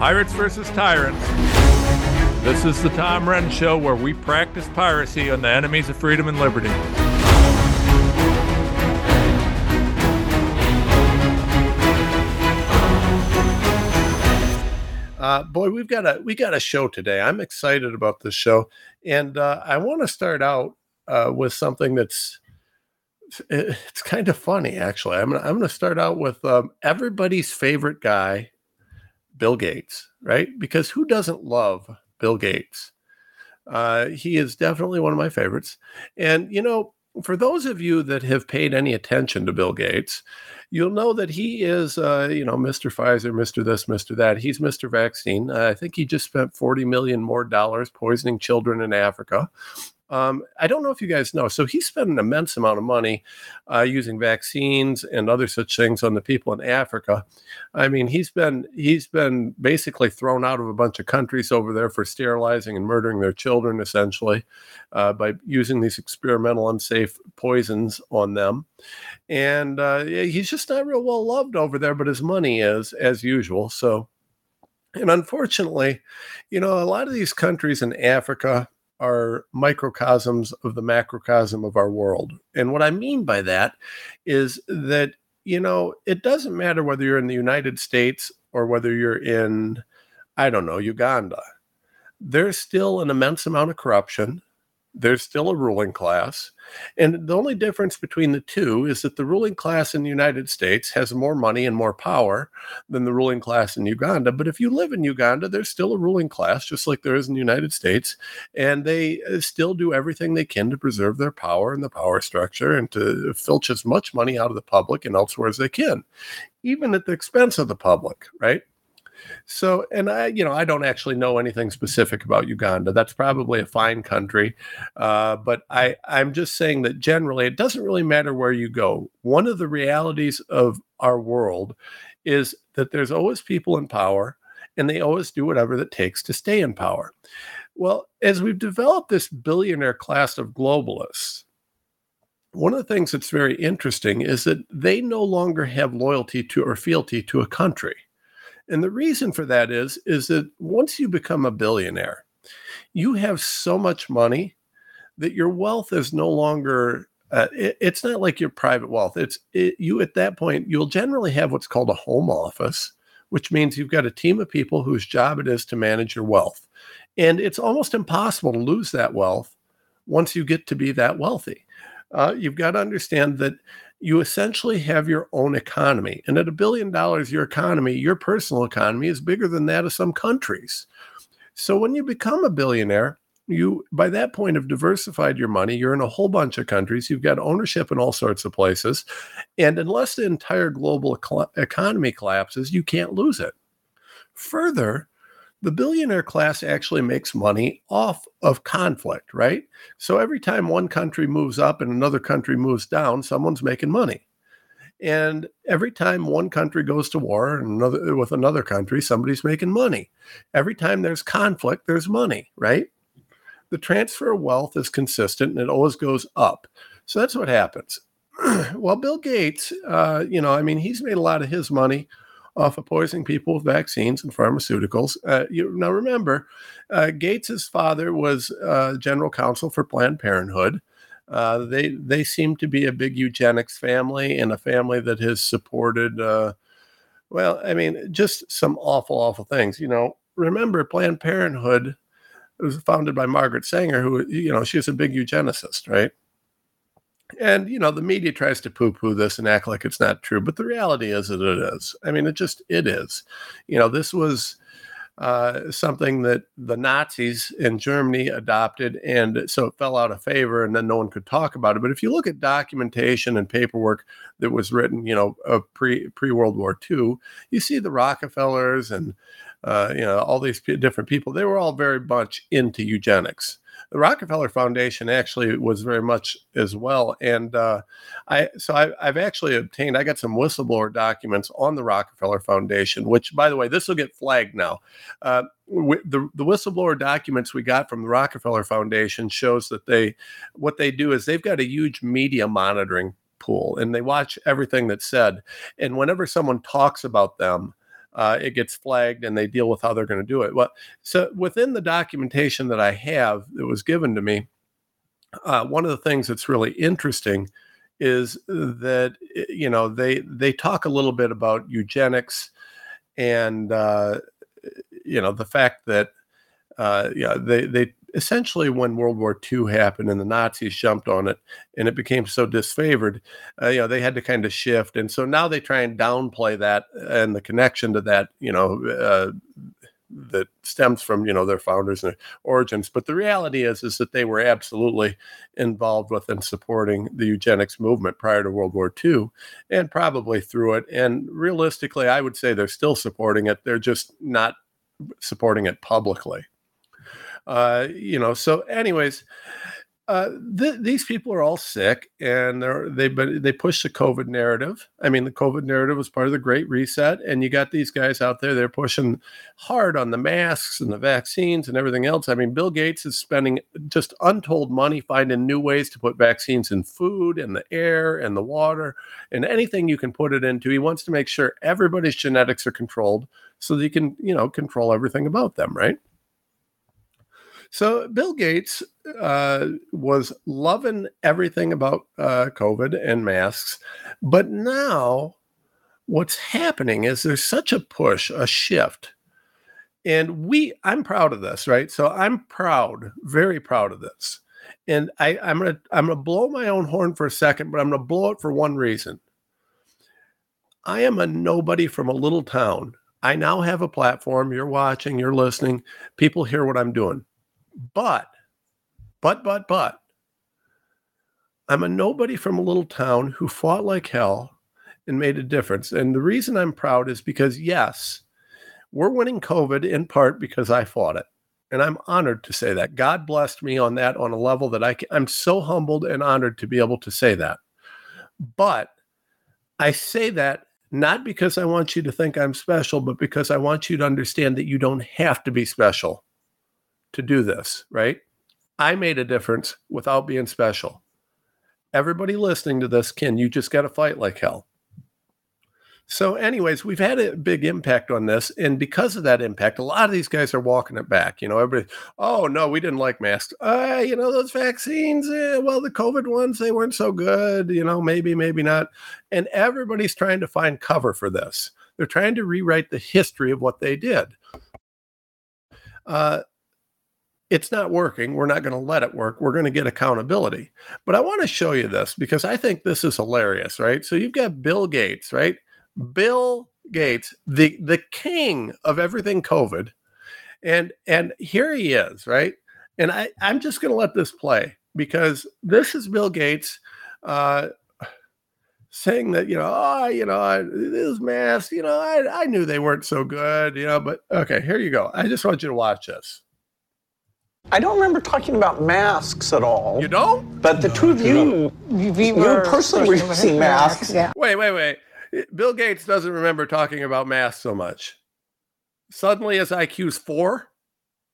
Pirates versus Tyrants. This is the Tom Renz Show where we practice piracy on the enemies of freedom and liberty. Uh, boy, we've got a we got a show today. I'm excited about this show, and uh, I want to start out uh, with something that's it's kind of funny actually. I'm gonna I'm gonna start out with um, everybody's favorite guy, Bill Gates, right? Because who doesn't love Bill Gates? Uh, he is definitely one of my favorites, and you know, for those of you that have paid any attention to Bill Gates, you'll know that he is, uh, you know, Mr. Pfizer, Mr. This, Mr. That. He's Mr. Vaccine. Uh, I think he just spent 40 million more dollars poisoning children in Africa. Um, I don't know if you guys know. So he spent an immense amount of money uh, using vaccines and other such things on the people in Africa. I mean, he's been he's been basically thrown out of a bunch of countries over there for sterilizing and murdering their children, essentially, uh, by using these experimental unsafe poisons on them. And uh, he's just not real well loved over there, but his money is, as usual. So. And unfortunately, you know, a lot of these countries in Africa, are microcosms of the macrocosm of our world. And what I mean by that is that, you know, it doesn't matter whether you're in the United States or whether you're in, I don't know, Uganda. There's still an immense amount of corruption there's still a ruling class. And the only difference between the two is that the ruling class in the United States has more money and more power than the ruling class in Uganda. But if you live in Uganda, there's still a ruling class, just like there is in the United States. And they uh, still do everything they can to preserve their power and the power structure and to filch as much money out of the public and elsewhere as they can, even at the expense of the public, right? So, and I, you know, I don't actually know anything specific about Uganda. That's probably a fine country, uh, but I, I'm just saying that generally, it doesn't really matter where you go. One of the realities of our world is that there's always people in power, and they always do whatever it takes to stay in power. Well, as we've developed this billionaire class of globalists, one of the things that's very interesting is that they no longer have loyalty to or fealty to a country. And the reason for that is is that once you become a billionaire, you have so much money that your wealth is no longer uh, it, it's not like your private wealth. It's it, you at that point you'll generally have what's called a home office, which means you've got a team of people whose job it is to manage your wealth. And it's almost impossible to lose that wealth once you get to be that wealthy. Uh, you've got to understand that you essentially have your own economy. And at a billion dollars, your economy, your personal economy, is bigger than that of some countries. So when you become a billionaire, you by that point have diversified your money. You're in a whole bunch of countries. You've got ownership in all sorts of places. And unless the entire global economy collapses, you can't lose it. Further, the billionaire class actually makes money off of conflict, right? So every time one country moves up and another country moves down, someone's making money. And every time one country goes to war another with another country, somebody's making money. Every time there's conflict, there's money, right? The transfer of wealth is consistent and it always goes up. So that's what happens. well, Bill Gates, uh, you know, I mean, he's made a lot of his money off of poisoning people with vaccines and pharmaceuticals. Uh, you, now, remember, uh, Gates's father was uh, general counsel for Planned Parenthood. Uh, they they seem to be a big eugenics family and a family that has supported. Uh, well, I mean, just some awful, awful things. You know, remember Planned Parenthood was founded by Margaret Sanger, who you know she was a big eugenicist, right? And you know, the media tries to poo-poo this and act like it's not true, but the reality is that it is. I mean, it just it is. You know, this was uh, something that the Nazis in Germany adopted, and so it fell out of favor, and then no one could talk about it. But if you look at documentation and paperwork that was written, you know, uh, pre pre World War II, you see the Rockefellers and uh, you know all these p- different people. They were all very much into eugenics the Rockefeller Foundation actually was very much as well. And uh, I so I, have actually obtained I got some whistleblower documents on the Rockefeller Foundation, which by the way this will get flagged now. Uh, the, the whistleblower documents we got from the Rockefeller Foundation shows that they what they do is they've got a huge media monitoring pool and they watch everything that's said. And whenever someone talks about them, uh, it gets flagged and they deal with how they're going to do it. Well, so within the documentation that I have that was given to me, uh, one of the things that's really interesting is that you know they they talk a little bit about eugenics and uh, you know the fact that uh, yeah they they essentially when World War II happened and the Nazis jumped on it and it became so disfavored, uh, you know, they had to kind of shift. And so now they try and downplay that and the connection to that, you know, uh, that stems from you know their founders and their origins. But the reality is is that they were absolutely involved with and supporting the eugenics movement prior to world war ii and probably through it. And realistically i would say they're still supporting it. They're just not supporting it publicly uh, you know so anyways uh, th- these people are all sick and they're they but they push the COVID narrative. I mean, the COVID narrative was part of the Great Reset, and you got these guys out there. They're pushing hard on the masks and the vaccines and everything else. I mean, Bill Gates is spending just untold money finding new ways to put vaccines in food and the air and the water and anything you can put it into. He wants to make sure everybody's genetics are controlled so that he can, you know, control everything about them, right? So Bill Gates uh, was loving everything about uh, COVID and masks, but now what's happening is there's such a push, a shift, and we. I'm proud of this, right? So I'm proud, very proud of this, and I, I'm gonna I'm gonna blow my own horn for a second, but I'm gonna blow it for one reason. I am a nobody from a little town. I now have a platform. You're watching, you're listening. People hear what I'm doing. But, but, but, but, I'm a nobody from a little town who fought like hell and made a difference. And the reason I'm proud is because, yes, we're winning COVID in part because I fought it. And I'm honored to say that. God blessed me on that on a level that I can, I'm so humbled and honored to be able to say that. But I say that not because I want you to think I'm special, but because I want you to understand that you don't have to be special to do this, right? I made a difference without being special. Everybody listening to this can, you just got to fight like hell. So, anyways, we've had a big impact on this. And because of that impact, a lot of these guys are walking it back. You know, everybody, oh, no, we didn't like masks. Uh, you know, those vaccines, eh, well, the COVID ones, they weren't so good. You know, maybe, maybe not. And everybody's trying to find cover for this. They're trying to rewrite the history of what they did. Uh, it's not working. We're not going to let it work. We're going to get accountability. But I want to show you this because I think this is hilarious, right? So you've got Bill Gates, right? Bill Gates, the the king of everything COVID. And and here he is, right? And I, I'm just going to let this play because this is Bill Gates uh, saying that, you know, oh, you know, I, this mask, you know, I, I knew they weren't so good, you know, but okay, here you go. I just want you to watch this. I don't remember talking about masks at all. You don't? But the no, two of you, you, you personally were using masks. Yeah. Wait, wait, wait. Bill Gates doesn't remember talking about masks so much. Suddenly his IQ's four.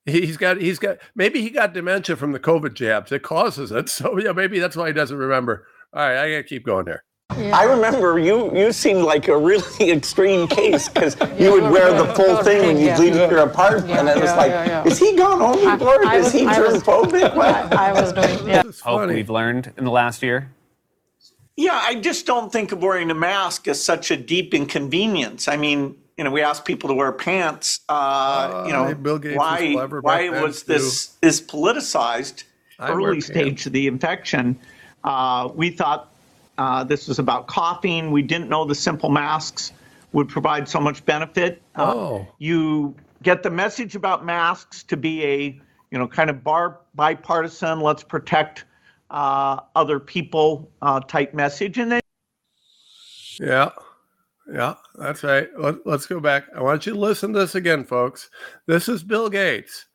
He's got he's got maybe he got dementia from the COVID jabs. It causes it. So yeah, maybe that's why he doesn't remember. All right, I gotta keep going here. Yeah. I remember you you seemed like a really extreme case because you would wear the full thing when you'd leave your apartment, and it was like, is he gone overboard? I, I is he germphobic? I, I was doing. Yeah. Hope we've learned in the last year. Yeah, I just don't think of wearing a mask as such a deep inconvenience. I mean, you know, we ask people to wear pants. Uh, uh, you know, Bill Gates why was why was this too. is politicized I early stage of the infection? Uh, we thought uh, this was about coughing. We didn't know the simple masks would provide so much benefit. Uh, oh. You get the message about masks to be a, you know, kind of bar, bipartisan, let's protect uh, other people uh, type message. And then. Yeah. Yeah, that's right. Let, let's go back. I want you to listen to this again, folks. This is Bill Gates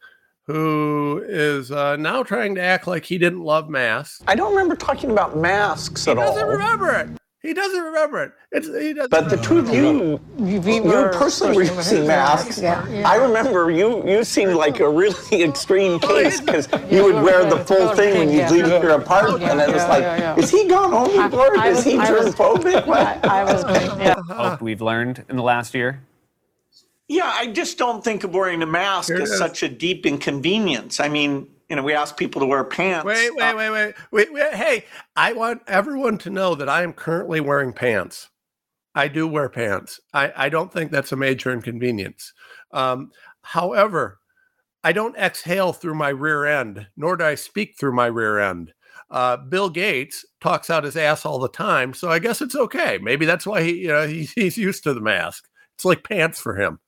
who is uh, now trying to act like he didn't love masks. I don't remember talking about masks he at all. He doesn't remember it. He doesn't remember it. It's, he doesn't but the two of you, you, you personally were using masks. Yeah, yeah. I remember you you seemed like a really extreme case because you would wear the full thing when you'd leave your apartment, and it was like, is he gone home, overboard? Is he germphobic? I, I was. Yeah. Hope we've learned in the last year. Yeah, I just don't think of wearing a mask Here as such a deep inconvenience. I mean, you know, we ask people to wear pants. Wait, wait, uh, wait, wait, wait, wait. Hey, I want everyone to know that I am currently wearing pants. I do wear pants. I, I don't think that's a major inconvenience. Um, however, I don't exhale through my rear end, nor do I speak through my rear end. Uh, Bill Gates talks out his ass all the time, so I guess it's okay. Maybe that's why he, you know, he, he's used to the mask. It's like pants for him.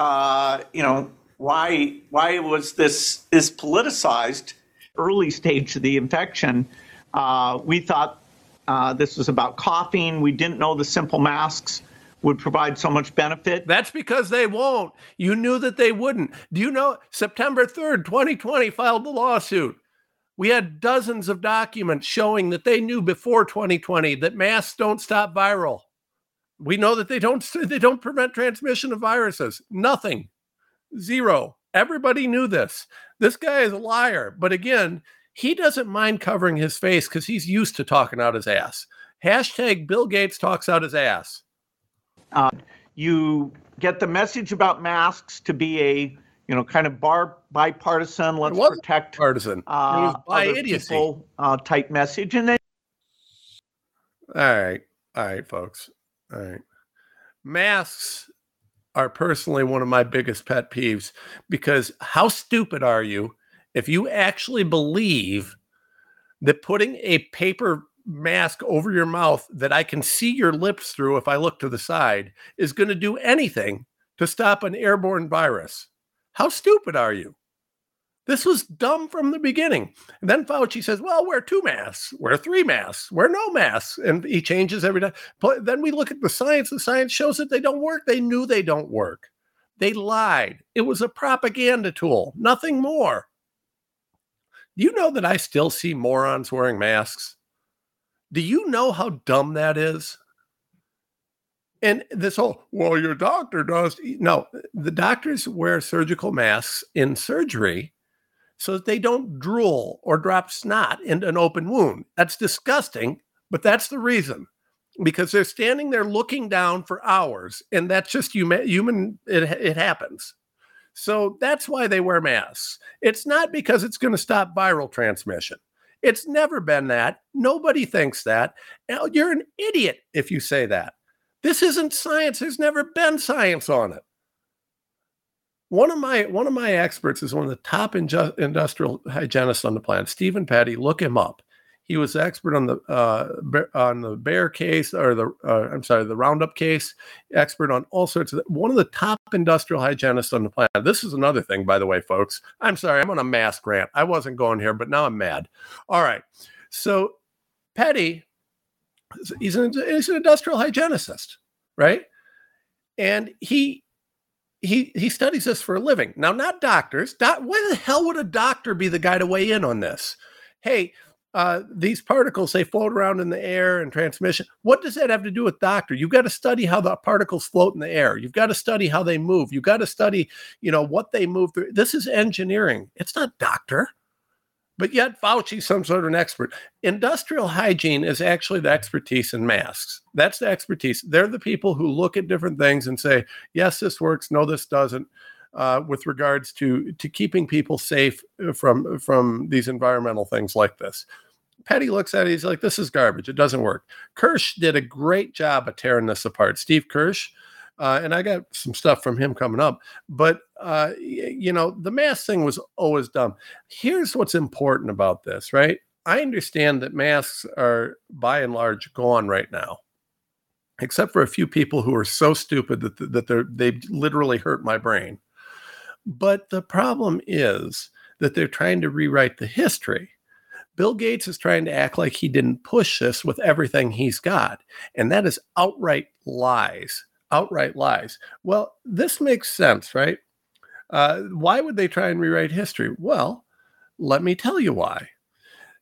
Uh, you know, why why was this is politicized? Early stage of the infection, uh, we thought uh, this was about coughing. We didn't know the simple masks would provide so much benefit. That's because they won't. You knew that they wouldn't. Do you know September 3rd, 2020 filed the lawsuit. We had dozens of documents showing that they knew before 2020 that masks don't stop viral. We know that they don't they don't prevent transmission of viruses. Nothing. Zero. Everybody knew this. This guy is a liar. But again, he doesn't mind covering his face because he's used to talking out his ass. Hashtag Bill Gates talks out his ass. Uh, you get the message about masks to be a you know, kind of bar bipartisan. Let's protect partisan. Uh, by idiocy people, uh, type message, and then. All right, all right, folks. All right, masks are personally one of my biggest pet peeves because how stupid are you if you actually believe that putting a paper mask over your mouth that I can see your lips through if I look to the side is going to do anything to stop an airborne virus? How stupid are you? This was dumb from the beginning. And then Fauci says, well, wear two masks, wear three masks, wear no masks. And he changes every time. But then we look at the science. The science shows that they don't work. They knew they don't work. They lied. It was a propaganda tool, nothing more. Do you know that I still see morons wearing masks? Do you know how dumb that is? And this whole, well, your doctor does. No, the doctors wear surgical masks in surgery so that they don't drool or drop snot into an open wound. That's disgusting, but that's the reason because they're standing there looking down for hours, and that's just human. human it, it happens. So that's why they wear masks. It's not because it's going to stop viral transmission. It's never been that. Nobody thinks that. You're an idiot if you say that. This isn't science. There's never been science on it. One of my one of my experts is one of the top inju- industrial hygienists on the planet, Stephen Petty. Look him up. He was expert on the uh, on the Bayer case or the uh, I'm sorry the Roundup case. Expert on all sorts of one of the top industrial hygienists on the planet. This is another thing, by the way, folks. I'm sorry, I'm on a mask rant. I wasn't going here, but now I'm mad. All right, so Petty he's an, he's an industrial hygienist, right? And he he he studies this for a living. Now, not doctors. Doc, why the hell would a doctor be the guy to weigh in on this? Hey, uh, these particles they float around in the air and transmission. What does that have to do with doctor? You've got to study how the particles float in the air. You've got to study how they move. You've got to study, you know, what they move through. This is engineering. It's not doctor. But yet, Fauci's some sort of an expert. Industrial hygiene is actually the expertise in masks. That's the expertise. They're the people who look at different things and say, yes, this works. No, this doesn't. Uh, with regards to to keeping people safe uh, from from these environmental things like this. Petty looks at it, he's like, this is garbage. It doesn't work. Kirsch did a great job of tearing this apart. Steve Kirsch, uh, and I got some stuff from him coming up. But uh, you know, the mask thing was always dumb. Here's what's important about this, right? I understand that masks are by and large gone right now, except for a few people who are so stupid that that they're they literally hurt my brain. But the problem is that they're trying to rewrite the history. Bill Gates is trying to act like he didn't push this with everything he's got, and that is outright lies outright lies. Well, this makes sense, right? Uh, why would they try and rewrite history? Well, let me tell you why.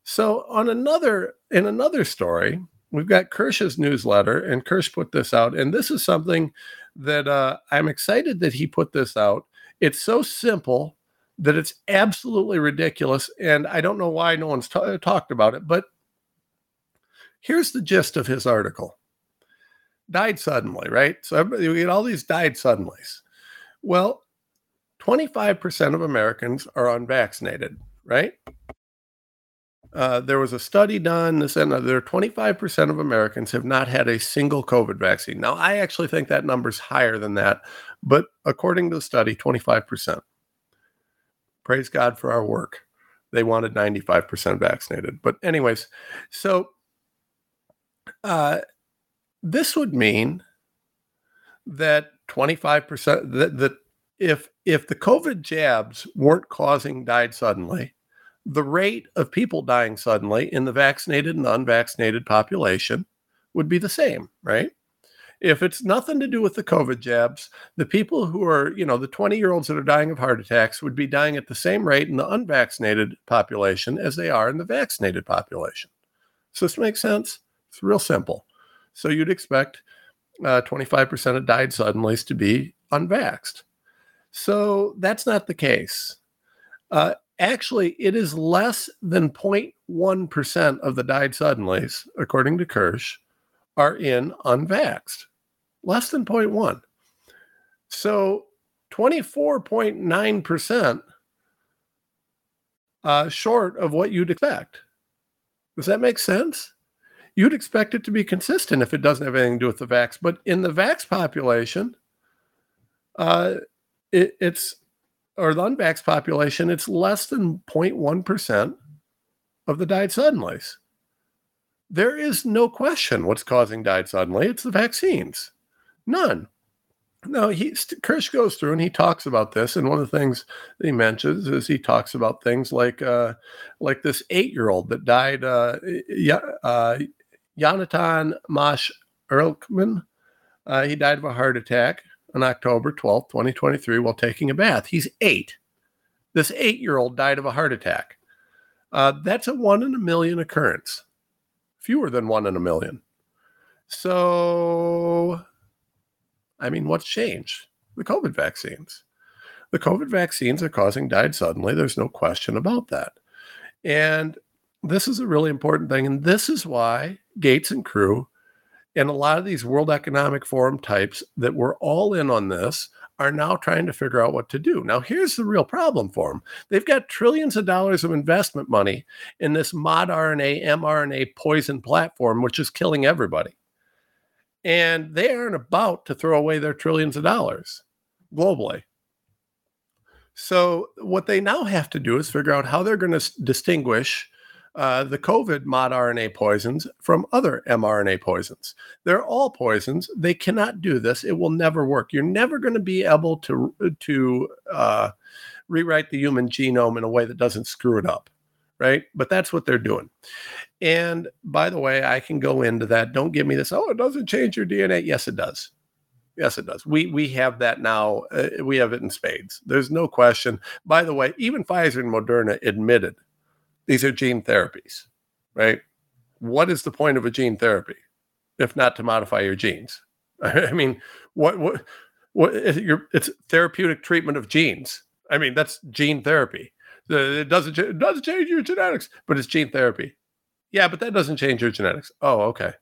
So, on another in another story, we've got Kirsch's newsletter, and Kirsch put this out, and this is something that uh, I'm excited that he put this out. It's so simple that it's absolutely ridiculous, and I don't know why no one's t- talked about it. But here's the gist of his article died suddenly, right? So we get all these died suddenly. Well, 25% of Americans are unvaccinated, right? Uh, there was a study done that said there 25% of Americans have not had a single COVID vaccine. Now, I actually think that number's higher than that, but according to the study, 25%. Praise God for our work. They wanted 95% vaccinated. But, anyways, so uh, this would mean that 25% that, that if if the COVID jabs weren't causing died suddenly, the rate of people dying suddenly in the vaccinated and unvaccinated population would be the same, right? If it's nothing to do with the COVID jabs, the people who are, you know, the 20 year olds that are dying of heart attacks would be dying at the same rate in the unvaccinated population as they are in the vaccinated population. So this makes sense? It's real simple. So you'd expect uh, 25% of died suddenlies to be unvaxxed. So that's not the case. Uh, actually, it is less than 0.1% of the died suddenlies, according to Kirsch, are in unvaxxed. Less than 0.1. So 24.9% uh, short of what you'd expect. Does that make sense? You'd expect it to be consistent if it doesn't have anything to do with the vax. But in the vax population, uh, it, it's or the unvax population, it's less than 0.1% of the died suddenly. There is no question what's causing died suddenly. It's the vaccines. None. Now, he Kirsch goes through and he talks about this, and one of the things he mentions is he talks about things like uh, like this eight year old that died, uh, uh, Jonathan Mosh Erlkman. Uh, he died of a heart attack on October 12th, 2023, while taking a bath. He's eight. This eight year old died of a heart attack. Uh, that's a one in a million occurrence, fewer than one in a million. So, I mean, what's changed? The COVID vaccines. The COVID vaccines are causing died suddenly. There's no question about that. And this is a really important thing. And this is why Gates and crew and a lot of these World Economic Forum types that were all in on this are now trying to figure out what to do. Now, here's the real problem for them they've got trillions of dollars of investment money in this mod RNA, mRNA poison platform, which is killing everybody. And they aren't about to throw away their trillions of dollars globally. So, what they now have to do is figure out how they're going to distinguish uh, the COVID mod RNA poisons from other mRNA poisons. They're all poisons. They cannot do this. It will never work. You're never going to be able to to uh, rewrite the human genome in a way that doesn't screw it up, right? But that's what they're doing. And by the way, I can go into that. Don't give me this. Oh, it doesn't change your DNA. Yes, it does. Yes, it does. We we have that now. Uh, we have it in spades. There's no question. By the way, even Pfizer and Moderna admitted these are gene therapies, right? What is the point of a gene therapy if not to modify your genes? I mean, what what what your, it's therapeutic treatment of genes. I mean, that's gene therapy. It doesn't it doesn't change your genetics, but it's gene therapy. Yeah, but that doesn't change your genetics. Oh, okay.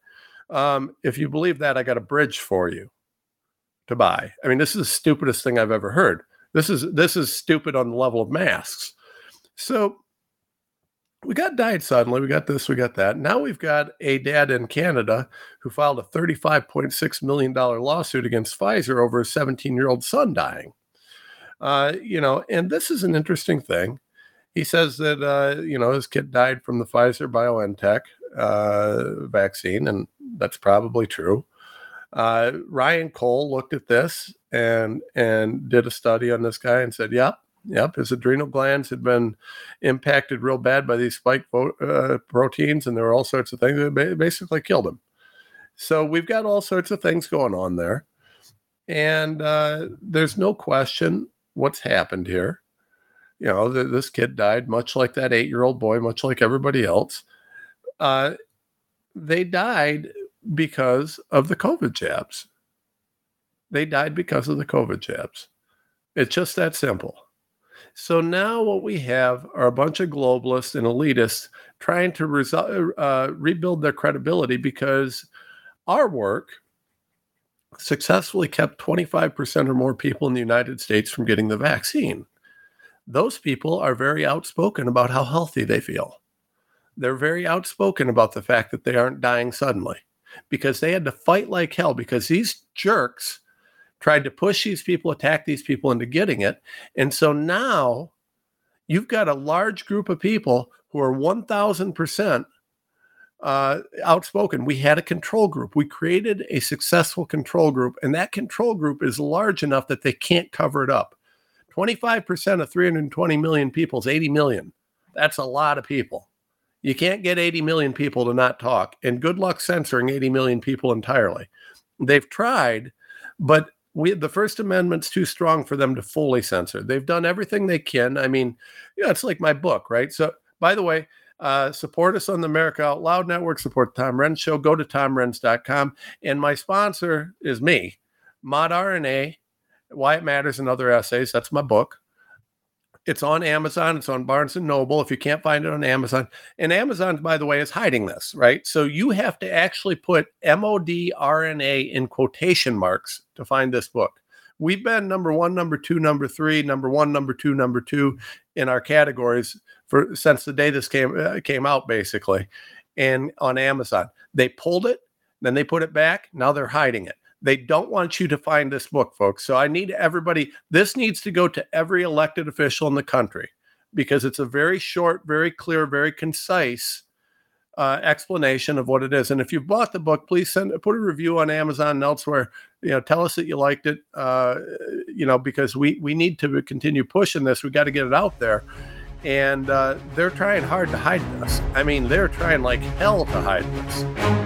Um, if you believe that, I got a bridge for you to buy. I mean, this is the stupidest thing I've ever heard. This is this is stupid on the level of masks. So we got died suddenly. We got this, we got that. Now we've got a dad in Canada who filed a $35.6 million lawsuit against Pfizer over a 17 year old son dying. Uh, you know, and this is an interesting thing. He says that, uh, you know, his kid died from the Pfizer BioNTech uh, vaccine, and that's probably true. Uh, Ryan Cole looked at this and and did a study on this guy and said, "Yep, Yep, his adrenal glands had been impacted real bad by these spike uh, proteins, and there were all sorts of things that basically killed him. So we've got all sorts of things going on there, and uh, there's no question what's happened here. You know, the, this kid died much like that eight-year-old boy, much like everybody else. Uh, they died because of the COVID jabs. They died because of the COVID jabs. It's just that simple. So now what we have are a bunch of globalists and elitists trying to resu- uh, rebuild their credibility because our work, successfully kept 25% or more people in the United States from getting the vaccine. Those people are very outspoken about how healthy they feel. They're very outspoken about the fact that they aren't dying suddenly because they had to fight like hell because these jerks tried to push these people, attack these people into getting it. And so now you've got a large group of people who are 1000% uh, outspoken. We had a control group. We created a successful control group, and that control group is large enough that they can't cover it up. 25% of 320 million people is 80 million. That's a lot of people. You can't get 80 million people to not talk, and good luck censoring 80 million people entirely. They've tried, but we the First Amendment's too strong for them to fully censor. They've done everything they can. I mean, yeah, it's like my book, right? So, by the way, uh, support us on the America Out Loud Network. Support the Tom Renz Show. Go to tomrenz.com. And my sponsor is me, Mod RNA, Why It Matters and Other Essays. That's my book. It's on Amazon. It's on Barnes and Noble. If you can't find it on Amazon, and Amazon, by the way, is hiding this, right? So you have to actually put MODRNA in quotation marks to find this book. We've been number one, number two, number three, number one, number two, number two in our categories for since the day this came uh, came out, basically, and on Amazon. They pulled it, then they put it back. Now they're hiding it. They don't want you to find this book, folks. So I need everybody, this needs to go to every elected official in the country because it's a very short, very clear, very concise uh, explanation of what it is. And if you've bought the book, please send put a review on Amazon and elsewhere. You know, tell us that you liked it. Uh, you know, because we we need to continue pushing this. We got to get it out there. And uh, they're trying hard to hide this. I mean, they're trying like hell to hide this.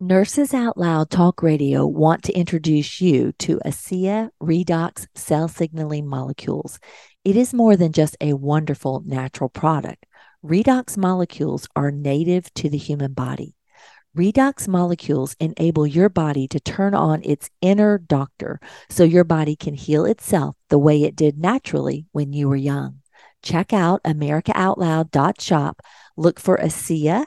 Nurses Out Loud Talk Radio want to introduce you to ASEA Redox cell signaling molecules. It is more than just a wonderful natural product. Redox molecules are native to the human body. Redox molecules enable your body to turn on its inner doctor so your body can heal itself the way it did naturally when you were young. Check out AmericaOutloud.shop. Look for ASEA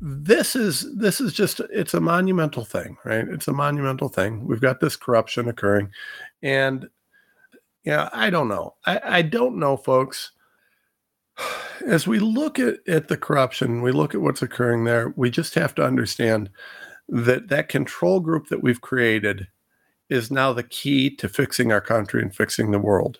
This is this is just it's a monumental thing right? It's a monumental thing. We've got this corruption occurring. And yeah i don't know. I, I don't know folks. As we look at, at the corruption we look at what's occurring there we just have to understand that that control group that we've created is now the key to fixing our country and fixing the world.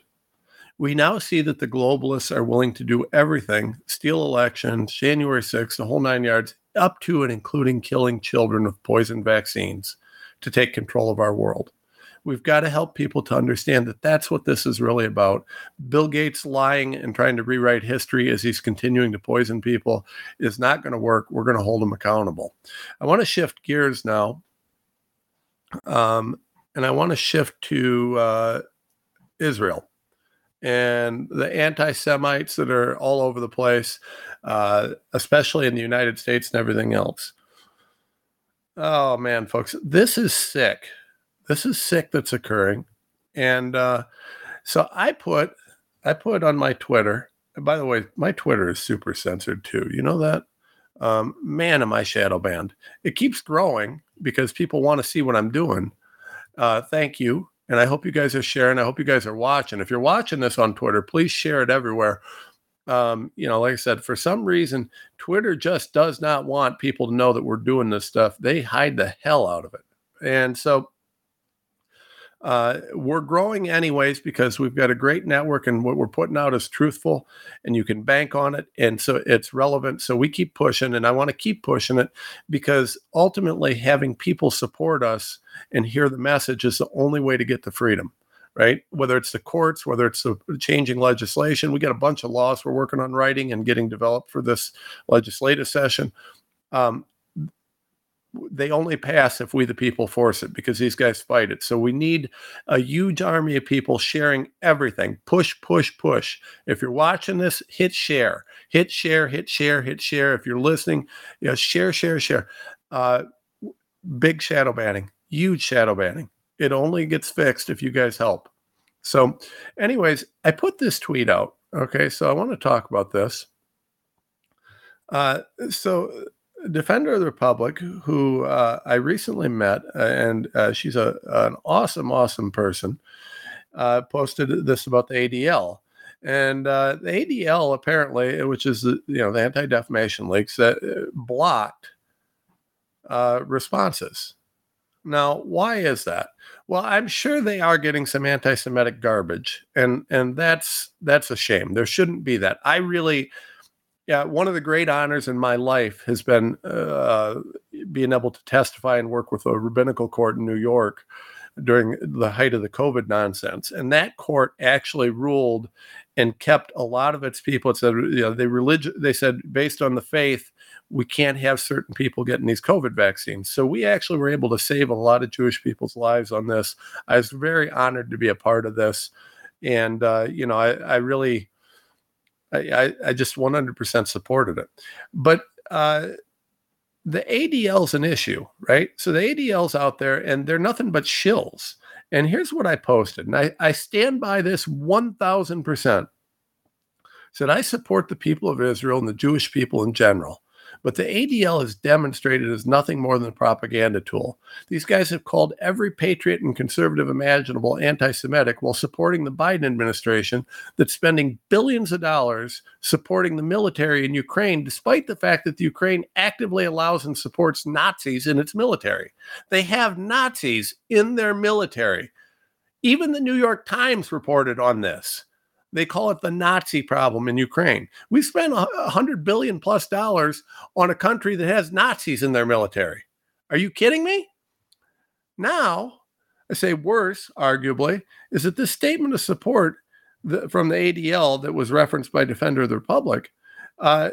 We now see that the globalists are willing to do everything steal elections january 6th the whole nine yards up to and including killing children with poison vaccines to take control of our world. We've got to help people to understand that that's what this is really about. Bill Gates lying and trying to rewrite history as he's continuing to poison people is not going to work. We're going to hold him accountable. I want to shift gears now. Um, and I want to shift to uh, Israel and the anti Semites that are all over the place, uh, especially in the United States and everything else. Oh man, folks, this is sick. This is sick that's occurring. And uh, so I put I put on my Twitter. And by the way, my Twitter is super censored too. You know that? Um, man, am I shadow banned? It keeps growing because people want to see what I'm doing. Uh, thank you and I hope you guys are sharing. I hope you guys are watching. If you're watching this on Twitter, please share it everywhere. Um, you know, like I said, for some reason, Twitter just does not want people to know that we're doing this stuff. They hide the hell out of it. And so uh, we're growing anyways because we've got a great network and what we're putting out is truthful and you can bank on it. And so it's relevant. So we keep pushing and I want to keep pushing it because ultimately having people support us and hear the message is the only way to get to freedom. Right, whether it's the courts, whether it's the changing legislation, we got a bunch of laws we're working on writing and getting developed for this legislative session. Um, they only pass if we the people force it because these guys fight it. So we need a huge army of people sharing everything. Push, push, push. If you're watching this, hit share, hit share, hit share, hit share. If you're listening, you know, share, share, share. Uh, big shadow banning, huge shadow banning. It only gets fixed if you guys help. So, anyways, I put this tweet out. Okay, so I want to talk about this. Uh, so defender of the republic who uh, i recently met uh, and uh, she's a, an awesome awesome person uh, posted this about the adl and uh, the adl apparently which is the you know the anti-defamation leagues that uh, blocked responses now why is that well i'm sure they are getting some anti-semitic garbage and and that's that's a shame there shouldn't be that i really yeah, one of the great honors in my life has been uh, being able to testify and work with a rabbinical court in New York during the height of the COVID nonsense. And that court actually ruled and kept a lot of its people. It said, you know, they religion. They said based on the faith, we can't have certain people getting these COVID vaccines. So we actually were able to save a lot of Jewish people's lives on this. I was very honored to be a part of this, and uh, you know, I, I really I, I just 100% supported it. But uh, the ADL is an issue, right? So the ADL's out there and they're nothing but shills. And here's what I posted, and I, I stand by this 1000%. Said, I support the people of Israel and the Jewish people in general. But the ADL has demonstrated as nothing more than a propaganda tool. These guys have called every patriot and conservative imaginable anti Semitic while supporting the Biden administration that's spending billions of dollars supporting the military in Ukraine, despite the fact that the Ukraine actively allows and supports Nazis in its military. They have Nazis in their military. Even the New York Times reported on this. They call it the Nazi problem in Ukraine. We spent a hundred billion plus dollars on a country that has Nazis in their military. Are you kidding me? Now, I say worse, arguably, is that this statement of support from the ADL that was referenced by Defender of the Republic uh,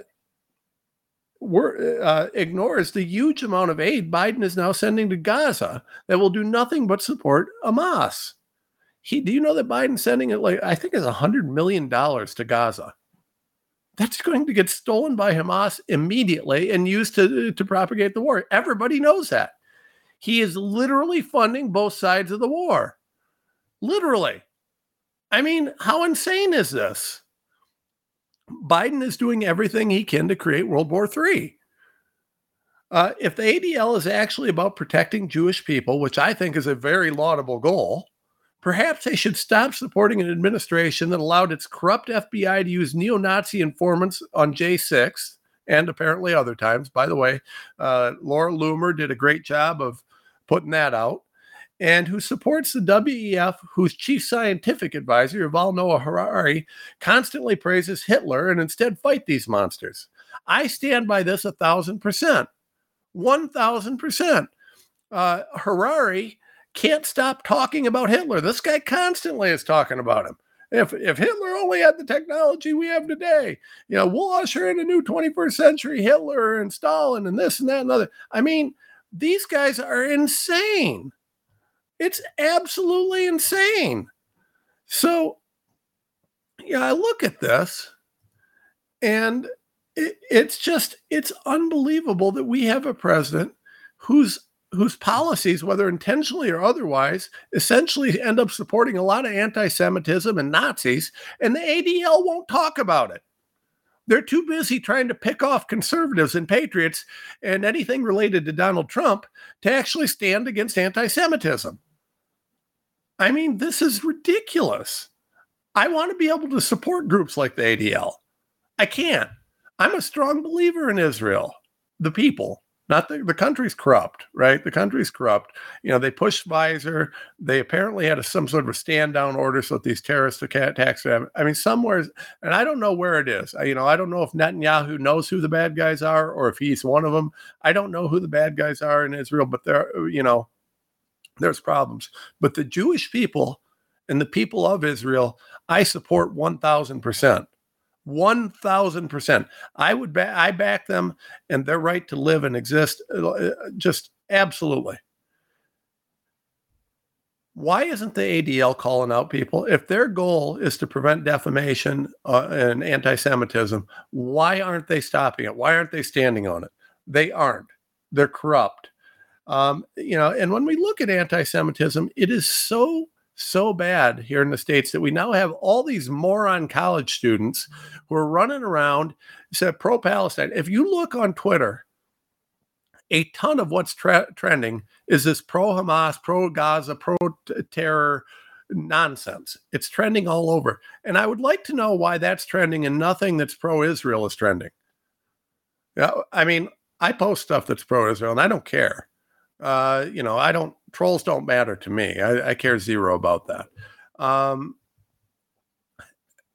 uh, ignores the huge amount of aid Biden is now sending to Gaza that will do nothing but support Hamas. He, do you know that Biden's sending it like I think it's a hundred million dollars to Gaza? That's going to get stolen by Hamas immediately and used to to propagate the war. Everybody knows that. He is literally funding both sides of the war. Literally. I mean, how insane is this? Biden is doing everything he can to create World War III. Uh, if the ADL is actually about protecting Jewish people, which I think is a very laudable goal, Perhaps they should stop supporting an administration that allowed its corrupt FBI to use neo Nazi informants on J6 and apparently other times. By the way, uh, Laura Loomer did a great job of putting that out. And who supports the WEF, whose chief scientific advisor, Yuval Noah Harari, constantly praises Hitler and instead fight these monsters. I stand by this a thousand percent. One thousand percent. Uh, Harari can't stop talking about Hitler. This guy constantly is talking about him. If if Hitler only had the technology we have today, you know, we'll usher in a new 21st century Hitler and Stalin and this and that and other. I mean, these guys are insane. It's absolutely insane. So, yeah, I look at this and it, it's just it's unbelievable that we have a president whose whose policies, whether intentionally or otherwise, essentially end up supporting a lot of anti-Semitism and Nazis, and the ADL won't talk about it. They're too busy trying to pick off conservatives and patriots and anything related to Donald Trump to actually stand against anti-Semitism. I mean, this is ridiculous. I want to be able to support groups like the ADL. I can't. I'm a strong believer in Israel, the people, not the, the country's corrupt, right? The country's corrupt. You know, they pushed Pfizer. They apparently had a, some sort of a stand down order so that these terrorist attacks. I mean, somewhere, and I don't know where it is. I, you know, I don't know if Netanyahu knows who the bad guys are or if he's one of them. I don't know who the bad guys are in Israel, but there, you know, there's problems. But the Jewish people and the people of Israel, I support 1000%. 1000%. I would back I back them and their right to live and exist uh, uh, just absolutely. Why isn't the ADL calling out people? If their goal is to prevent defamation uh, and anti Semitism, why aren't they stopping it? Why aren't they standing on it? They aren't. They're corrupt. Um, you know, and when we look at anti Semitism, it is so so bad here in the states that we now have all these moron college students who are running around said pro Palestine. If you look on Twitter, a ton of what's tra- trending is this pro Hamas, pro Gaza, pro terror nonsense. It's trending all over. And I would like to know why that's trending and nothing that's pro Israel is trending. Yeah, I mean, I post stuff that's pro Israel and I don't care. Uh, you know, I don't trolls don't matter to me. I, I care zero about that. Um,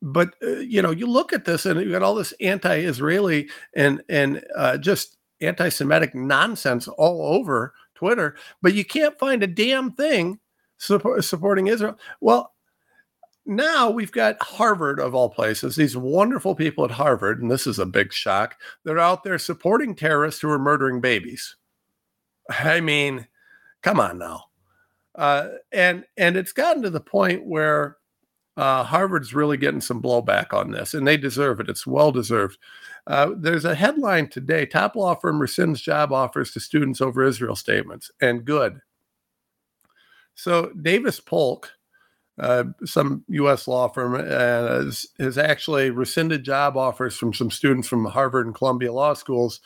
but uh, you know, you look at this and you got all this anti-Israeli and and uh, just anti-Semitic nonsense all over Twitter, but you can't find a damn thing support, supporting Israel. Well, now we've got Harvard of all places, these wonderful people at Harvard, and this is a big shock. They're out there supporting terrorists who are murdering babies. I mean, come on now. Uh, and and it's gotten to the point where uh, Harvard's really getting some blowback on this, and they deserve it. It's well deserved. Uh, there's a headline today: Top law firm rescinds job offers to students over Israel statements, and good. So Davis Polk, uh, some U.S. law firm, uh, has, has actually rescinded job offers from some students from Harvard and Columbia law schools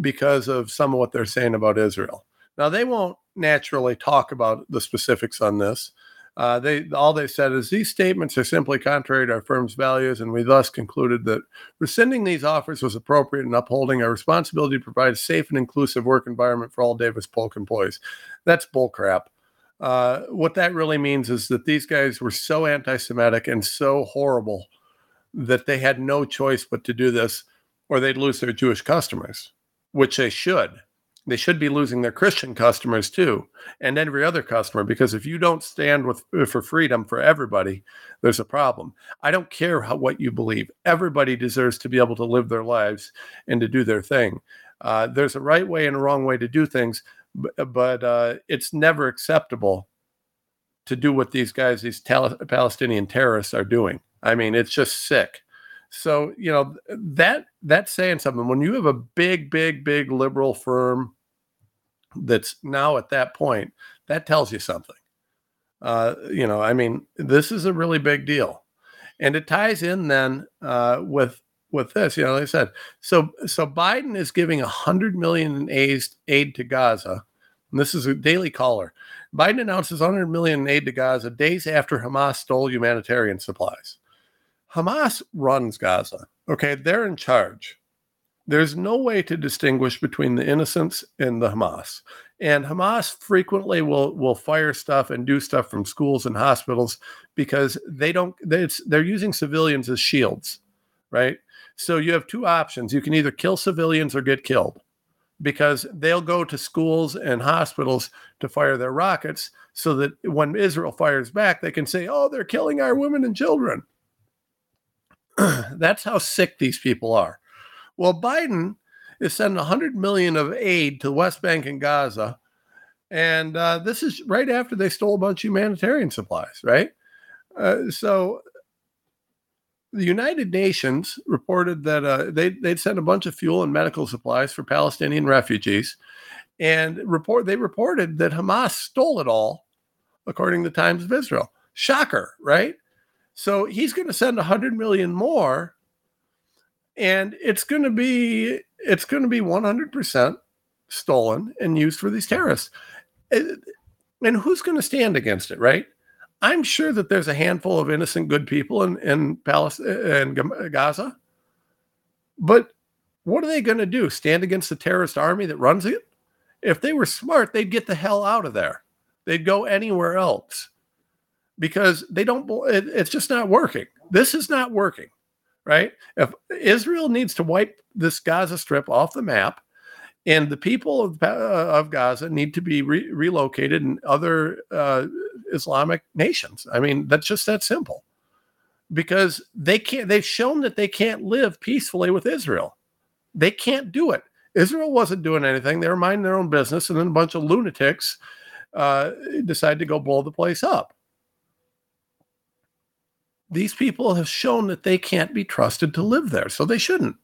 because of some of what they're saying about Israel. Now they won't naturally talk about the specifics on this. Uh, they all they said is these statements are simply contrary to our firm's values, and we thus concluded that rescinding these offers was appropriate in upholding our responsibility to provide a safe and inclusive work environment for all Davis Polk employees. That's bullcrap. Uh, what that really means is that these guys were so anti-Semitic and so horrible that they had no choice but to do this, or they'd lose their Jewish customers, which they should they should be losing their Christian customers too, and every other customer. Because if you don't stand with uh, for freedom for everybody, there's a problem. I don't care how, what you believe. Everybody deserves to be able to live their lives and to do their thing. Uh, there's a right way and a wrong way to do things, but, uh, but uh, it's never acceptable to do what these guys, these tal- Palestinian terrorists, are doing. I mean, it's just sick. So you know that that's saying something. When you have a big, big, big liberal firm that's now at that point, that tells you something. Uh, you know, I mean, this is a really big deal, and it ties in then uh, with with this. You know, like I said, so so Biden is giving a hundred million in aid, aid to Gaza. And this is a Daily Caller. Biden announces 100 million in aid to Gaza days after Hamas stole humanitarian supplies. Hamas runs Gaza. Okay, they're in charge. There's no way to distinguish between the innocents and the Hamas. And Hamas frequently will will fire stuff and do stuff from schools and hospitals because they don't they, they're using civilians as shields, right? So you have two options. You can either kill civilians or get killed. because they'll go to schools and hospitals to fire their rockets so that when Israel fires back, they can say, oh, they're killing our women and children. That's how sick these people are. Well, Biden is sending 100 million of aid to the West Bank and Gaza. And uh, this is right after they stole a bunch of humanitarian supplies, right? Uh, so the United Nations reported that uh, they, they'd sent a bunch of fuel and medical supplies for Palestinian refugees. And report they reported that Hamas stole it all, according to the Times of Israel. Shocker, right? So he's going to send 100 million more and it's going to be it's going to be 100% stolen and used for these terrorists. Eh, and who's going to stand against it, right? I'm sure that there's a handful of innocent good people in in Palestine eh, eh, and Gaza. But what are they going to do? Stand against the terrorist army that runs it? If they were smart, they'd get the hell out of there. They'd go anywhere else because they don't it's just not working. This is not working right? If Israel needs to wipe this Gaza Strip off the map, and the people of, uh, of Gaza need to be re- relocated in other uh, Islamic nations. I mean, that's just that simple. Because they can't, they've shown that they can't live peacefully with Israel. They can't do it. Israel wasn't doing anything. They were minding their own business, and then a bunch of lunatics uh, decided to go blow the place up these people have shown that they can't be trusted to live there, so they shouldn't.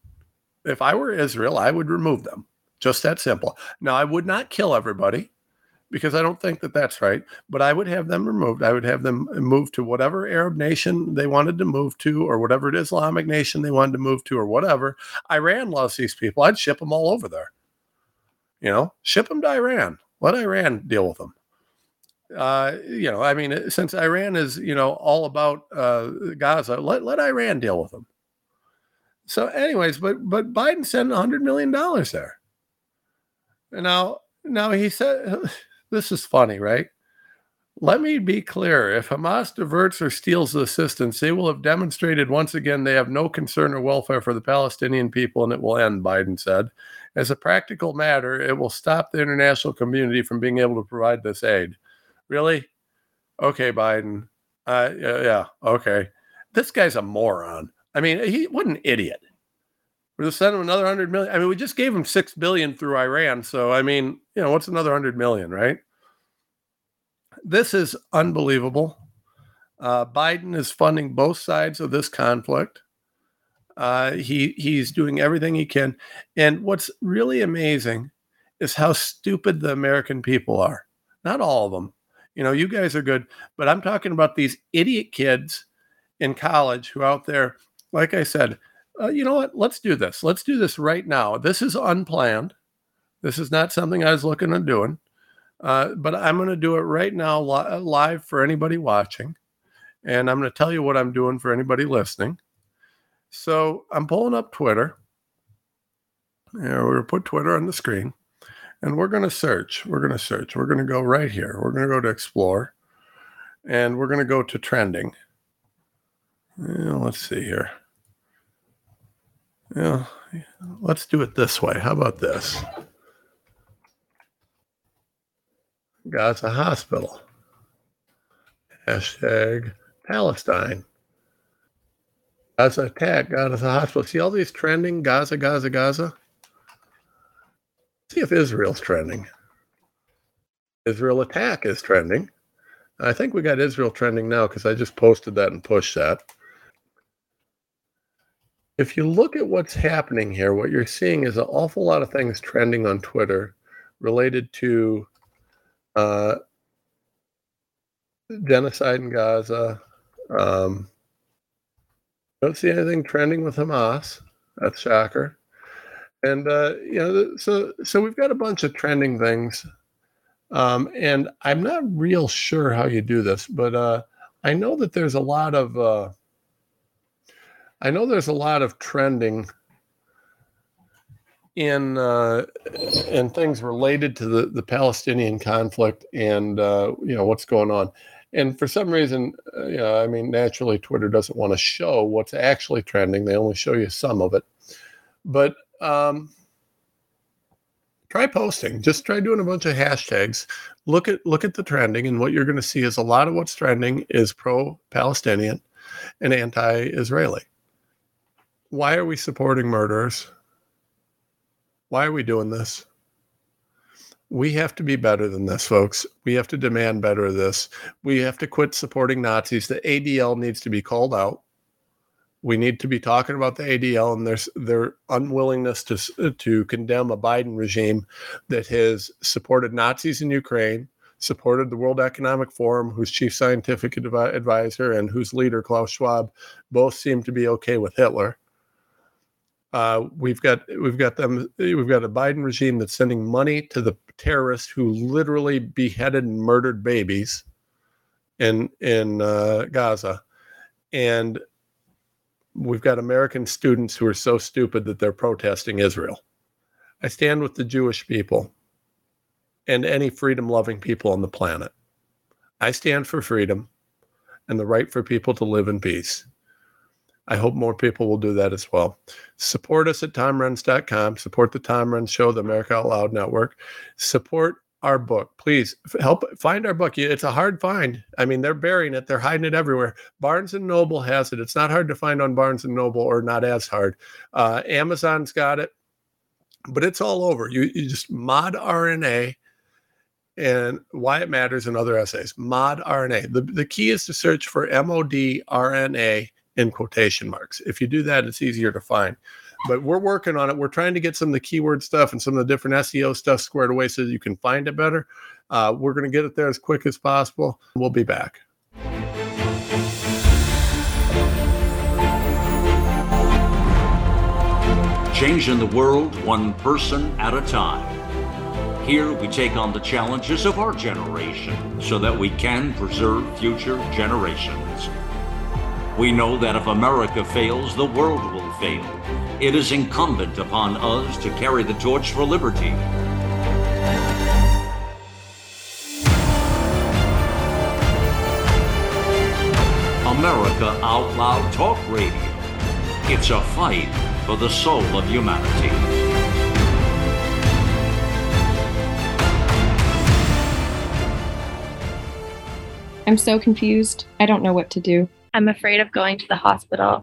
If I were Israel, I would remove them. Just that simple. Now, I would not kill everybody because I don't think that that's right, but I would have them removed. I would have them move to whatever Arab nation they wanted to move to, or whatever Islamic nation they wanted to move to, or whatever. Iran loves these people. I'd ship them all over there. You know, ship them to Iran. Let Iran deal with them uh, you know, I mean, since Iran is, you know, all about uh, Gaza, let, let Iran deal with them. So, anyways, but but Biden sent hundred million dollars there. And now, now he said, this is funny, right? Let me be clear: if Hamas diverts or steals the assistance, they will have demonstrated once again they have no concern or welfare for the Palestinian people, and it will end. Biden said. As a practical matter, it will stop the international community from being able to provide this aid. Really? Okay, Biden. Uh, yeah, okay. This guy's a moron. I mean, he what an idiot. We're just send him another hundred million. I mean, we just gave him six billion through Iran. So I mean, you know, what's another hundred million, right? This is unbelievable. Uh, Biden is funding both sides of this conflict. Uh, he he's doing everything he can, and what's really amazing is how stupid the American people are. Not all of them, you know, you guys are good, but I'm talking about these idiot kids in college who out there, like I said, uh, you know what? Let's do this. Let's do this right now. This is unplanned. This is not something I was looking at doing, uh, but I'm going to do it right now li- live for anybody watching. And I'm going to tell you what I'm doing for anybody listening. So I'm pulling up Twitter. Yeah, we're going to put Twitter on the screen and we're going to search. We're going to search. We're going to go right here. We're going to go to explore and we're going to go to trending. Let's see here. Yeah, let's do it this way. How about this? Gaza Hospital. Hashtag Palestine. Gaza attack, Gaza Hospital. See all these trending Gaza, Gaza, Gaza? See if Israel's trending. Israel attack is trending. I think we got Israel trending now because I just posted that and pushed that. If you look at what's happening here, what you're seeing is an awful lot of things trending on Twitter related to uh, genocide in Gaza. Um, don't see anything trending with Hamas. That's shocker and uh, you know, so so we've got a bunch of trending things, um, and I'm not real sure how you do this, but uh, I know that there's a lot of uh, I know there's a lot of trending in uh, in things related to the the Palestinian conflict and uh, you know what's going on. And for some reason, uh, you know, I mean, naturally, Twitter doesn't want to show what's actually trending. They only show you some of it. But um, try posting. Just try doing a bunch of hashtags. Look at look at the trending, and what you're going to see is a lot of what's trending is pro-Palestinian and anti-Israeli. Why are we supporting murderers? Why are we doing this? We have to be better than this, folks. We have to demand better of this. We have to quit supporting Nazis. The ADL needs to be called out we need to be talking about the ADL and their their unwillingness to to condemn a Biden regime that has supported Nazis in Ukraine, supported the World Economic Forum, whose chief scientific advisor and whose leader Klaus Schwab both seem to be okay with Hitler. Uh, we've got we've got them we've got a Biden regime that's sending money to the terrorists who literally beheaded and murdered babies in in uh, Gaza, and we've got American students who are so stupid that they're protesting Israel. I stand with the Jewish people and any freedom loving people on the planet. I stand for freedom and the right for people to live in peace. I hope more people will do that as well. Support us at TomRenz.com. Support the Tom Renz Show, the America Out Loud Network. Support our book. Please help find our book. It's a hard find. I mean, they're burying it. They're hiding it everywhere. Barnes and Noble has it. It's not hard to find on Barnes and Noble, or not as hard. Uh, Amazon's got it, but it's all over. You, you just mod RNA and why it matters and other essays. Mod RNA. The, the key is to search for MOD RNA in quotation marks. If you do that, it's easier to find but we're working on it. We're trying to get some of the keyword stuff and some of the different SEO stuff squared away so you can find it better. Uh, we're going to get it there as quick as possible. We'll be back. Changing the world one person at a time. Here we take on the challenges of our generation so that we can preserve future generations. We know that if America fails, the world will fail it is incumbent upon us to carry the torch for liberty. America Out Loud Talk Radio. It's a fight for the soul of humanity. I'm so confused. I don't know what to do. I'm afraid of going to the hospital.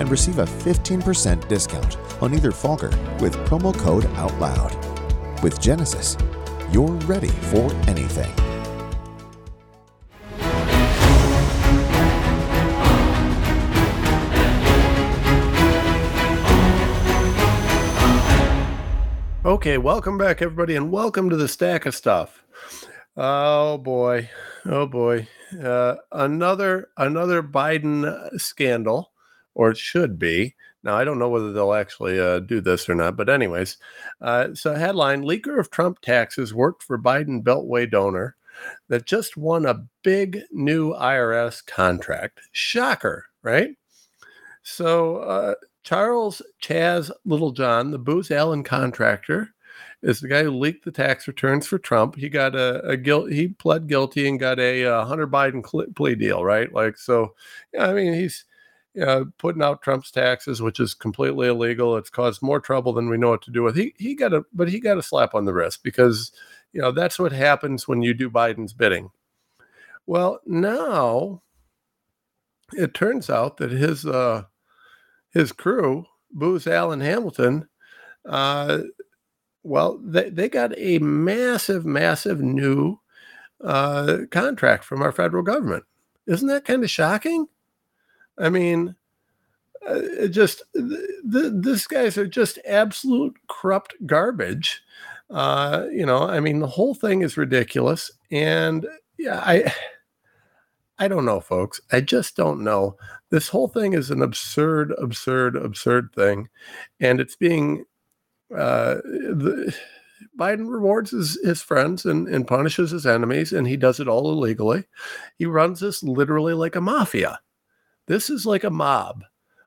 and receive a 15% discount on either Fogger with promo code OUTLOUD. With Genesis, you're ready for anything. Okay, welcome back, everybody, and welcome to the stack of stuff. Oh boy, oh boy, uh, another another Biden scandal, or it should be. Now, I don't know whether they'll actually uh, do this or not, but, anyways, uh, so headline Leaker of Trump taxes worked for Biden Beltway donor that just won a big new IRS contract. Shocker, right? So, uh, Charles Chaz Littlejohn, the Booz Allen contractor, is the guy who leaked the tax returns for Trump. He got a, a guilt. He pled guilty and got a, a uh, Hunter Biden plea deal, right? Like so. I mean, he's know, putting out Trump's taxes, which is completely illegal. It's caused more trouble than we know what to do with. He he got a but he got a slap on the wrist because you know that's what happens when you do Biden's bidding. Well, now it turns out that his uh his crew, Booz Allen Hamilton, uh well, they, they got a massive, massive new uh contract from our federal government Isn't that kind of shocking? I mean, uh, just the, this guys are just absolute corrupt garbage. Uh, you know, I mean, the whole thing is ridiculous, and yeah, I. I don't know, folks. I just don't know. This whole thing is an absurd, absurd, absurd thing, and it's being uh, the, Biden rewards his, his friends and, and punishes his enemies, and he does it all illegally. He runs this literally like a mafia. This is like a mob.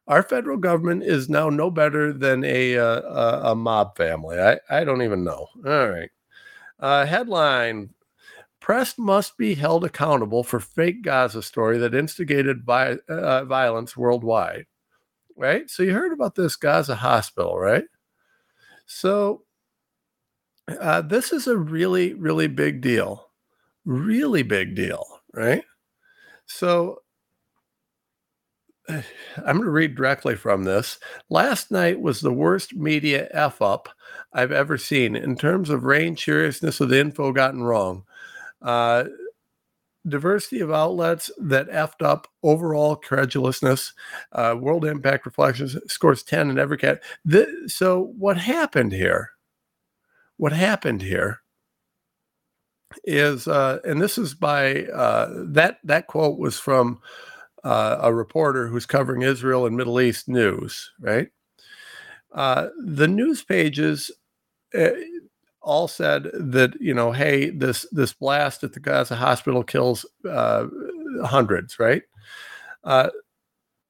Our federal government is now no better than a uh, a, mob family. I, I don't even know. All right. Uh, headline Press must be held accountable for fake Gaza story that instigated uh, violence worldwide. Right? So you heard about this Gaza hospital, right? So uh, this is a really, really big deal. Really big deal, right? So I'm going to read directly from this. Last night was the worst media F up I've ever seen in terms of range seriousness of the info gotten wrong. Uh, diversity of outlets that effed up overall credulousness. Uh, World Impact Reflections scores 10 in every cat. The, so, what happened here? What happened here is, uh, and this is by uh, that that quote was from uh, a reporter who's covering Israel and Middle East news, right? Uh, the news pages uh, all said that you know, hey, this this blast at the Gaza hospital kills uh, hundreds, right? Uh,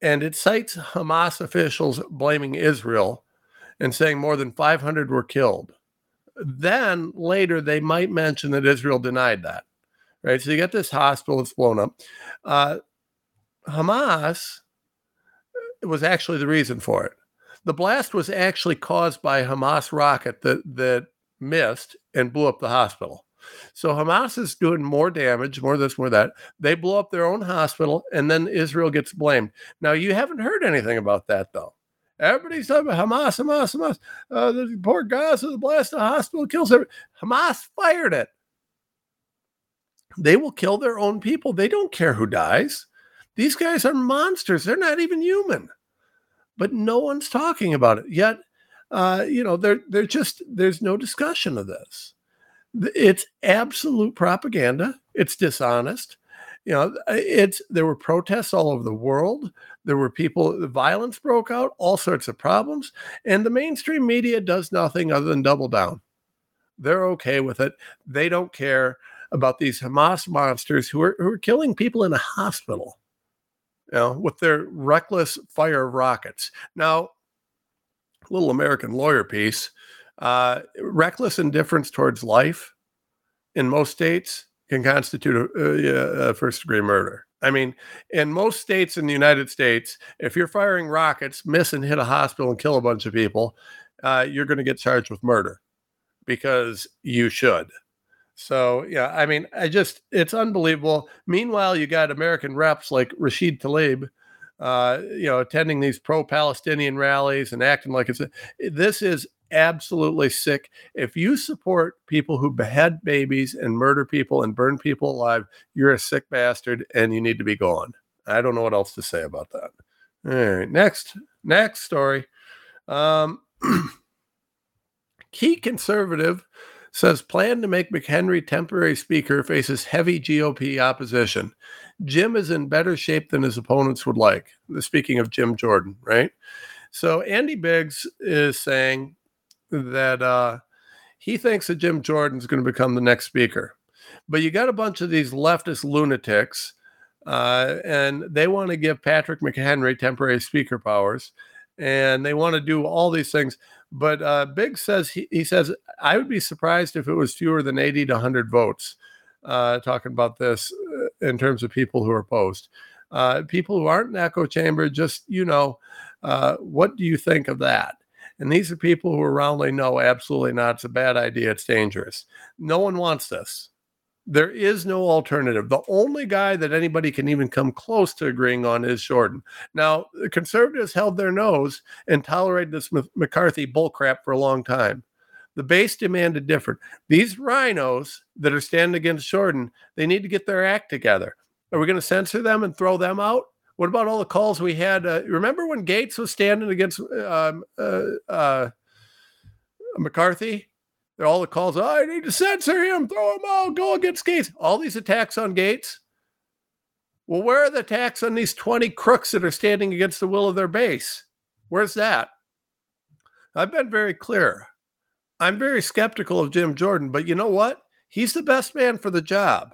and it cites Hamas officials blaming Israel and saying more than 500 were killed. Then later they might mention that Israel denied that, right? So you get this hospital that's blown up. Uh, Hamas was actually the reason for it. The blast was actually caused by a Hamas rocket that that missed and blew up the hospital. So Hamas is doing more damage, more this, more that. They blow up their own hospital, and then Israel gets blamed. Now you haven't heard anything about that though. Everybody's talking about Hamas, Hamas, Hamas. Uh, the poor Gaza, the blast the hospital kills everybody. Hamas fired it. They will kill their own people. They don't care who dies. These guys are monsters. They're not even human. But no one's talking about it. Yet uh, you know, there there just there's no discussion of this. It's absolute propaganda. It's dishonest. You know, it's there were protests all over the world. There were people. The violence broke out. All sorts of problems, and the mainstream media does nothing other than double down. They're okay with it. They don't care about these Hamas monsters who are who are killing people in a hospital. You know, with their reckless fire of rockets. Now, little American lawyer piece. Uh, reckless indifference towards life in most states can constitute a, a first degree murder. I mean, in most states in the United States, if you're firing rockets, miss and hit a hospital and kill a bunch of people, uh, you're going to get charged with murder because you should. So, yeah, I mean, I just, it's unbelievable. Meanwhile, you got American reps like Rashid Tlaib uh, you know, attending these pro-Palestinian rallies and acting like it's a, this is absolutely sick. If you support people who behead babies and murder people and burn people alive, you're a sick bastard and you need to be gone. I don't know what else to say about that. All right, next, next story. Um, key conservative says plan to make McHenry temporary speaker faces heavy GOP opposition. Jim is in better shape than his opponents would like. Speaking of Jim Jordan, right? So Andy Biggs is saying that uh, he thinks that Jim Jordan is going to become the next speaker. But you got a bunch of these leftist lunatics, uh, and they want to give Patrick McHenry temporary speaker powers, and they want to do all these things. But uh, Biggs says he, he says I would be surprised if it was fewer than 80 to 100 votes uh, talking about this uh, in terms of people who are opposed. Uh, people who aren't in echo chamber, just, you know, uh, what do you think of that? And these are people who are roundly no, absolutely not. It's a bad idea. It's dangerous. No one wants this. There is no alternative. The only guy that anybody can even come close to agreeing on is Jordan. Now, the conservatives held their nose and tolerated this McCarthy bullcrap for a long time. The base demanded different. These RINOs that are standing against Jordan, they need to get their act together. Are we going to censor them and throw them out? What about all the calls we had? Uh, remember when Gaetz was standing against um, uh, uh, McCarthy? They're all the calls. Oh, I need to censor him. Throw him out. Go against Gaetz. All these attacks on Gaetz. Well, where are the attacks on these 20 crooks that are standing against the will of their base? Where's that? I've been very clear. I'm very skeptical of Jim Jordan, but you know what? He's the best man for the job,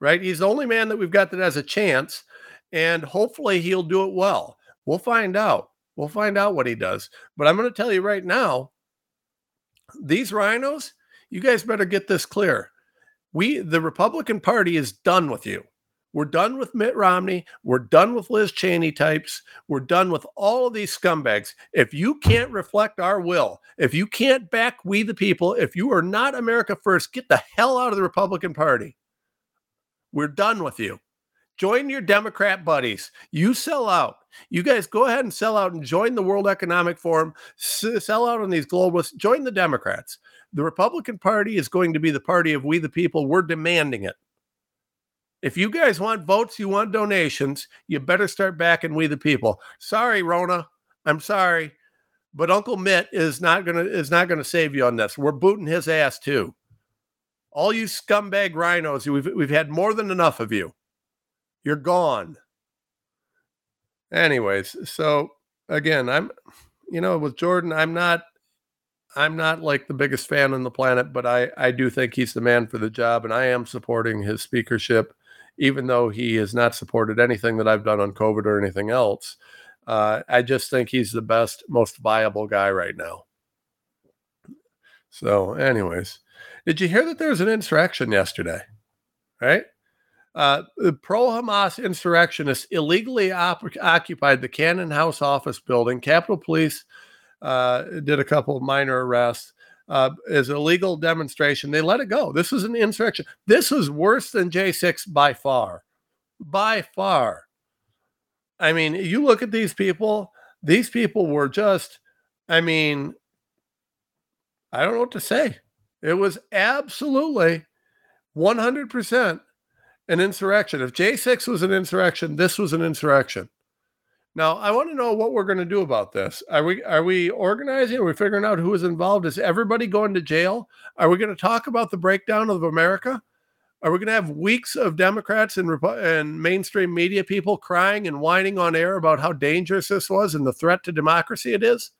right? He's the only man that we've got that has a chance, and hopefully he'll do it well. We'll find out. We'll find out what he does. But I'm going to tell you right now these RINOs, you guys better get this clear. We, the Republican Party, is done with you. We're done with Mitt Romney. We're done with Liz Cheney types. We're done with all of these scumbags. If you can't reflect our will, if you can't back we the people, if you are not America first, get the hell out of the Republican Party. We're done with you. Join your Democrat buddies. You sell out. You guys go ahead and sell out and join the World Economic Forum. S- sell out on these globalists. Join the Democrats. The Republican Party is going to be the party of we the people. We're demanding it. If you guys want votes, you want donations, you better start backing we the people. Sorry, Ronna. I'm sorry. But Uncle Mitt is not gonna is not gonna save you on this. We're booting his ass too. All you scumbag RINOs, we've we've had more than enough of you. You're gone. Anyways, so again, I'm you know, with Jordan, I'm not I'm not like the biggest fan on the planet, but I I do think he's the man for the job and I am supporting his speakership even though he has not supported anything that I've done on COVID or anything else. Uh, I just think he's the best, most viable guy right now. So, anyways, did you hear that there was an insurrection yesterday? Right? Uh, the pro Hamas insurrectionists illegally op- occupied the Cannon House office building. Capitol Police uh, did a couple of minor arrests uh, a legal demonstration. They let it go. This was an insurrection. This was worse than J6 by far. By far. I mean, you look at these people, these people were just, I mean, I don't know what to say. It was absolutely 100% an insurrection. If J6 was an insurrection, this was an insurrection. Now, I want to know what we're going to do about this. Are we are we organizing? Are we figuring out who is involved? Is everybody going to jail? Are we going to talk about the breakdown of America? Are we going to have weeks of Democrats and, and mainstream media people crying and whining on air about how dangerous this was and the threat to democracy it is?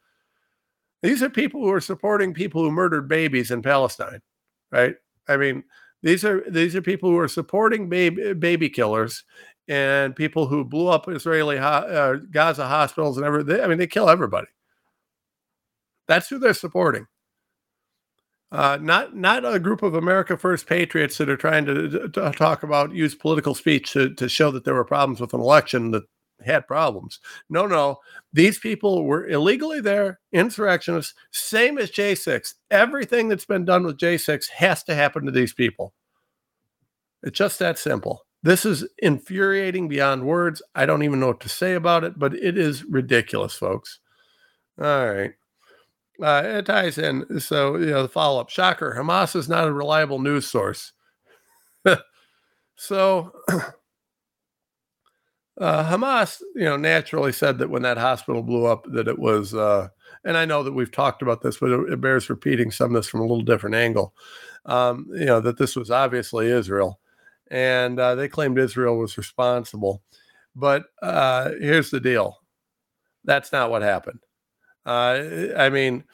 These are people who are supporting people who murdered babies in Palestine, right? I mean, these are these are people who are supporting baby baby killers and people who blew up Israeli uh, Gaza hospitals and everything. I mean, they kill everybody. That's who they're supporting. Uh, not not a group of America First patriots that are trying to, to, talk about use political speech to, to show that there were problems with an election that had problems. No, no, these people were illegally there, insurrectionists, same as J6. Everything that's been done with J6 has to happen to these people. It's just that simple. This is infuriating beyond words. I don't even know what to say about it, but it is ridiculous, folks. All right. Uh, it ties in. So, you know, the follow up shocker Hamas is not a reliable news source. so, uh, Hamas, you know, naturally said that when that hospital blew up, that it was, uh, and I know that we've talked about this, but it, it bears repeating some of this from a little different angle. Um, you know, that this was obviously Israel and uh, they claimed Israel was responsible. But uh, here's the deal that's not what happened. Uh, I mean,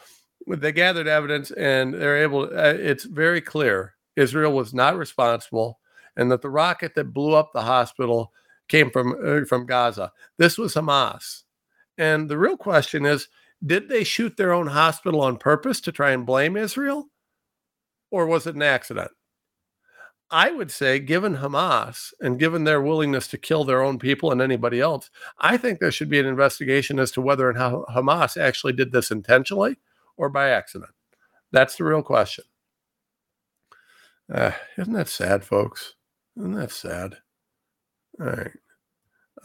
they gathered evidence and they're able, uh, it's very clear Israel was not responsible and that the rocket that blew up the hospital came from, uh, from Gaza. This was Hamas. And the real question is did they shoot their own hospital on purpose to try and blame Israel? Or was it an accident? I would say, given Hamas and given their willingness to kill their own people and anybody else, I think there should be an investigation as to whether and how Hamas actually did this intentionally or by accident. That's the real question. Uh, isn't that sad, folks? Isn't that sad? All right.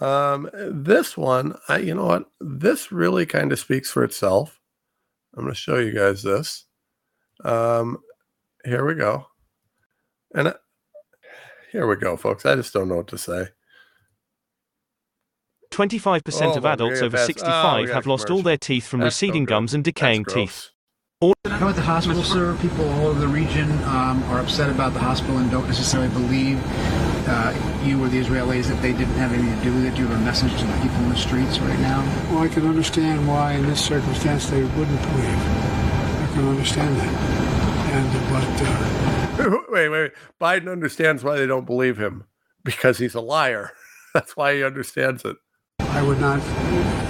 Um, this one, I, you know what? This really kind of speaks for itself. I'm going to show you guys this. Um, here we go. And Here we go, folks. I just don't know what to say. 25% Oh, of adults over oh, 65 have a lost all their teeth from That's receding gums and decaying teeth. How at the hospital, sir? People all over the region um, are upset about the hospital and don't necessarily believe uh, you or the Israelis that they didn't have anything to do with it. Do you have a message to the people in the streets right now? Well, I can understand why in this circumstance they wouldn't believe. I can understand that. And, but, uh, wait, wait, wait. Biden understands why they don't believe him because he's a liar. That's why he understands it. I would not,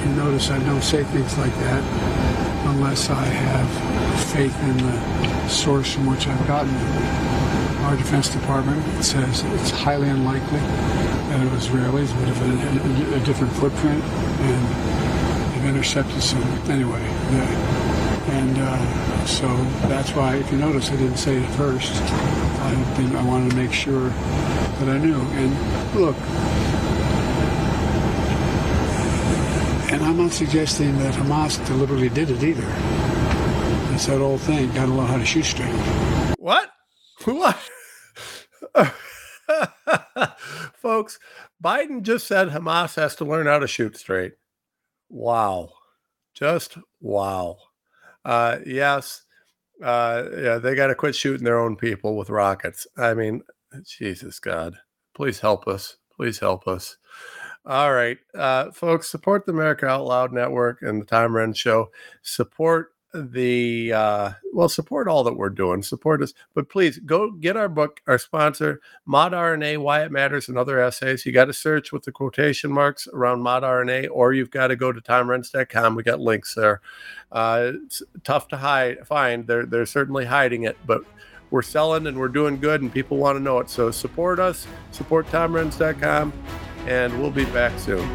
you notice I don't say things like that unless I have faith in the source from which I've gotten them. Our Defense Department says it's highly unlikely that it was Israelis, but if a, different footprint, and they've intercepted some. Anyway, and uh, so that's why, if you notice, I didn't say it first. I, didn't, I wanted to make sure that I knew. And look, and I'm not suggesting that Hamas deliberately did it either. It's that old thing, gotta learn how to shoot straight. What? What? Folks, Biden just said Hamas has to learn how to shoot straight. Wow. Just wow. Uh, yes. Uh, yeah, they got to quit shooting their own people with rockets. I mean, Jesus God, please help us. Please help us. All right, uh, folks, support the America Out Loud Network and the Tom Renz Show. Support the uh, well, support all that we're doing. Support us, but please go get our book, our sponsor, Mod RNA: Why It Matters, and other essays. You got to search with the quotation marks around Mod RNA, or you've got to go to TomRenz.com. We got links there. Uh, it's tough to hide, find. They're they're certainly hiding it, but we're selling and we're doing good, and people want to know it. So support us. Support TomRenz.com and we'll be back soon.